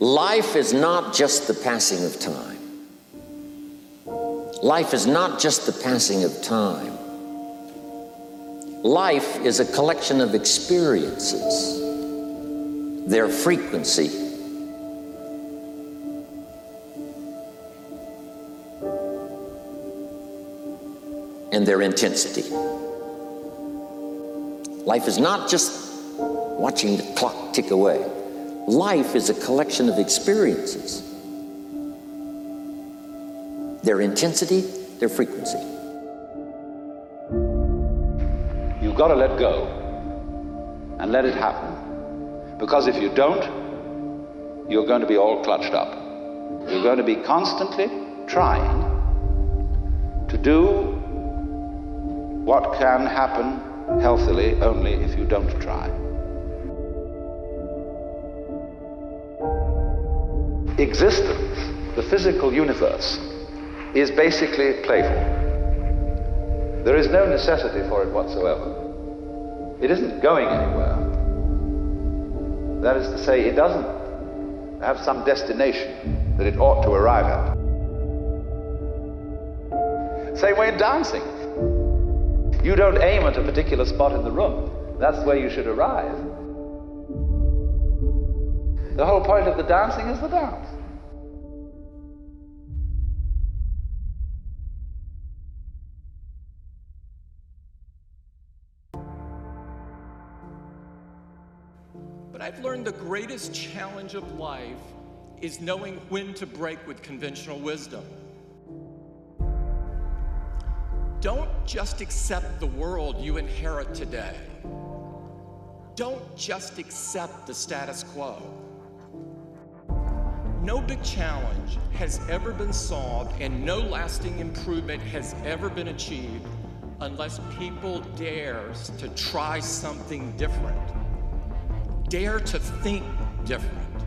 Life is not just the passing of time. Life is not just the passing of time. Life is a collection of experiences, their frequency. And their intensity. Life is not just watching the clock tick away. Life is a collection of experiences their intensity, their frequency. You've got to let go and let it happen. Because if you don't, you're going to be all clutched up. You're going to be constantly trying to do what can happen healthily only if you don't try. Existence, the physical universe, is basically playful. There is no necessity for it whatsoever. It isn't going anywhere. That is to say, it doesn't have some destination that it ought to arrive at. Same way in dancing. You don't aim at a particular spot in the room. That's where you should arrive. The whole point of the dancing is the dance. But I've learned the greatest challenge of life is knowing when to break with conventional wisdom. Don't just accept the world you inherit today. Don't just accept the status quo. No big challenge has ever been solved and no lasting improvement has ever been achieved unless people dares to try something different. Dare to think different.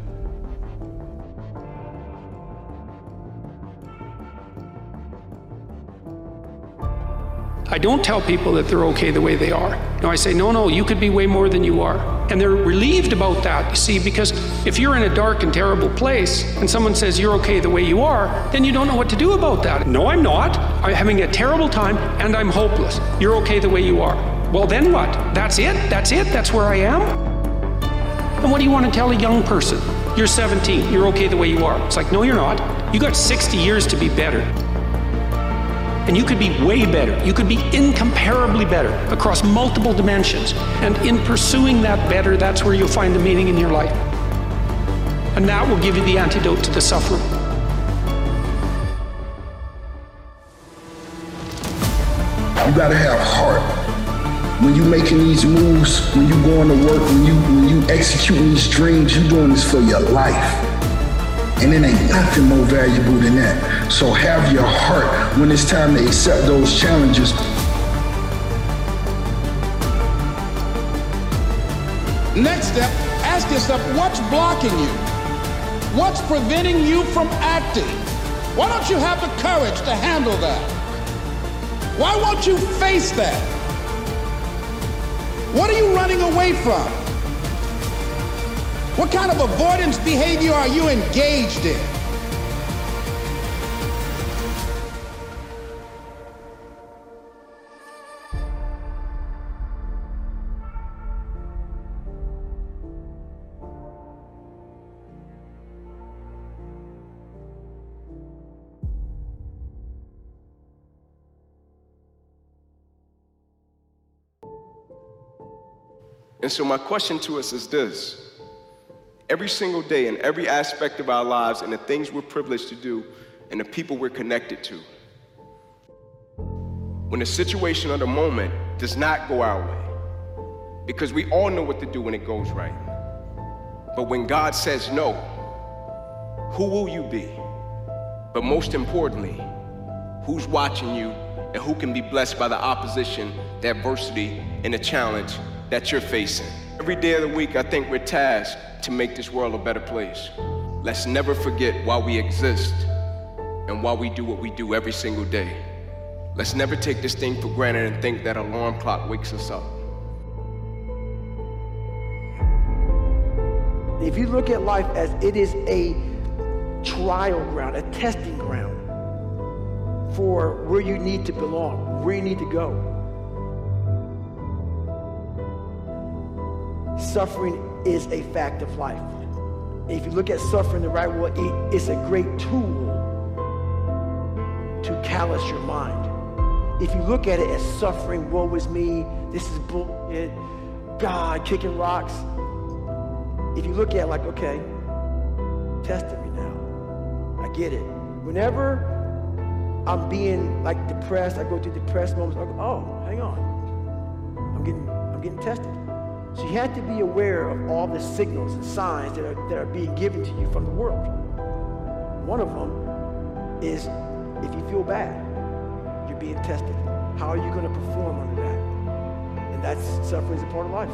I don't tell people that they're okay the way they are. No, I say, no, no, you could be way more than you are. And they're relieved about that, you see, because if you're in a dark and terrible place and someone says you're okay the way you are, then you don't know what to do about that. No, I'm not. I'm having a terrible time and I'm hopeless. You're okay the way you are. Well, then what? That's it? That's it? That's where I am? And what do you want to tell a young person? You're 17, you're okay the way you are. It's like, no, you're not. You got 60 years to be better. And you could be way better. You could be incomparably better across multiple dimensions. And in pursuing that better, that's where you'll find the meaning in your life. And that will give you the antidote to the suffering. You gotta have heart. When you're making these moves, when you're going to work, when you when you executing these dreams, you doing this for your life. And it ain't nothing more valuable than that. So have your heart when it's time to accept those challenges. Next step, ask yourself what's blocking you? What's preventing you from acting? Why don't you have the courage to handle that? Why won't you face that? What are you running away from? What kind of avoidance behavior are you engaged in? And so, my question to us is this every single day, in every aspect of our lives, and the things we're privileged to do, and the people we're connected to, when the situation or the moment does not go our way, because we all know what to do when it goes right. But when God says no, who will you be? But most importantly, who's watching you and who can be blessed by the opposition, the adversity, and the challenge that you're facing. Every day of the week, I think we're tasked to make this world a better place. Let's never forget why we exist and why we do what we do every single day. Let's never take this thing for granted and think that alarm clock wakes us up. If you look at life as it is a trial ground, a testing ground for where you need to belong, where you need to go. Suffering is a fact of life. If you look at suffering the right way, it's a great tool to callous your mind. If you look at it as suffering, woe is me, this is bullshit, God kicking rocks. If you look at it like, okay, testing me now. I get it. Whenever I'm being like depressed, I go through depressed moments, I go, oh, hang on. I'm getting I'm getting tested. So you have to be aware of all the signals and signs that are, that are being given to you from the world. One of them is if you feel bad, you're being tested. How are you going to perform under that? And that's suffering is a part of life.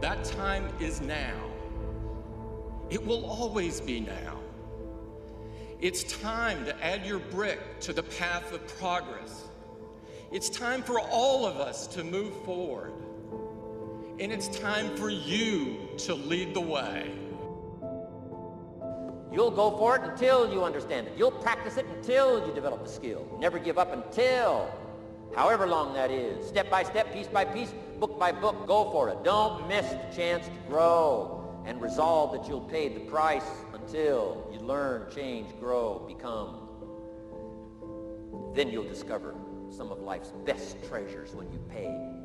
That time is now. It will always be now. It's time to add your brick to the path of progress. It's time for all of us to move forward. And it's time for you to lead the way. You'll go for it until you understand it. You'll practice it until you develop the skill. Never give up until, however long that is. Step by step, piece by piece, book by book, go for it. Don't miss the chance to grow and resolve that you'll pay the price until you learn, change, grow, become. Then you'll discover some of life's best treasures when you pay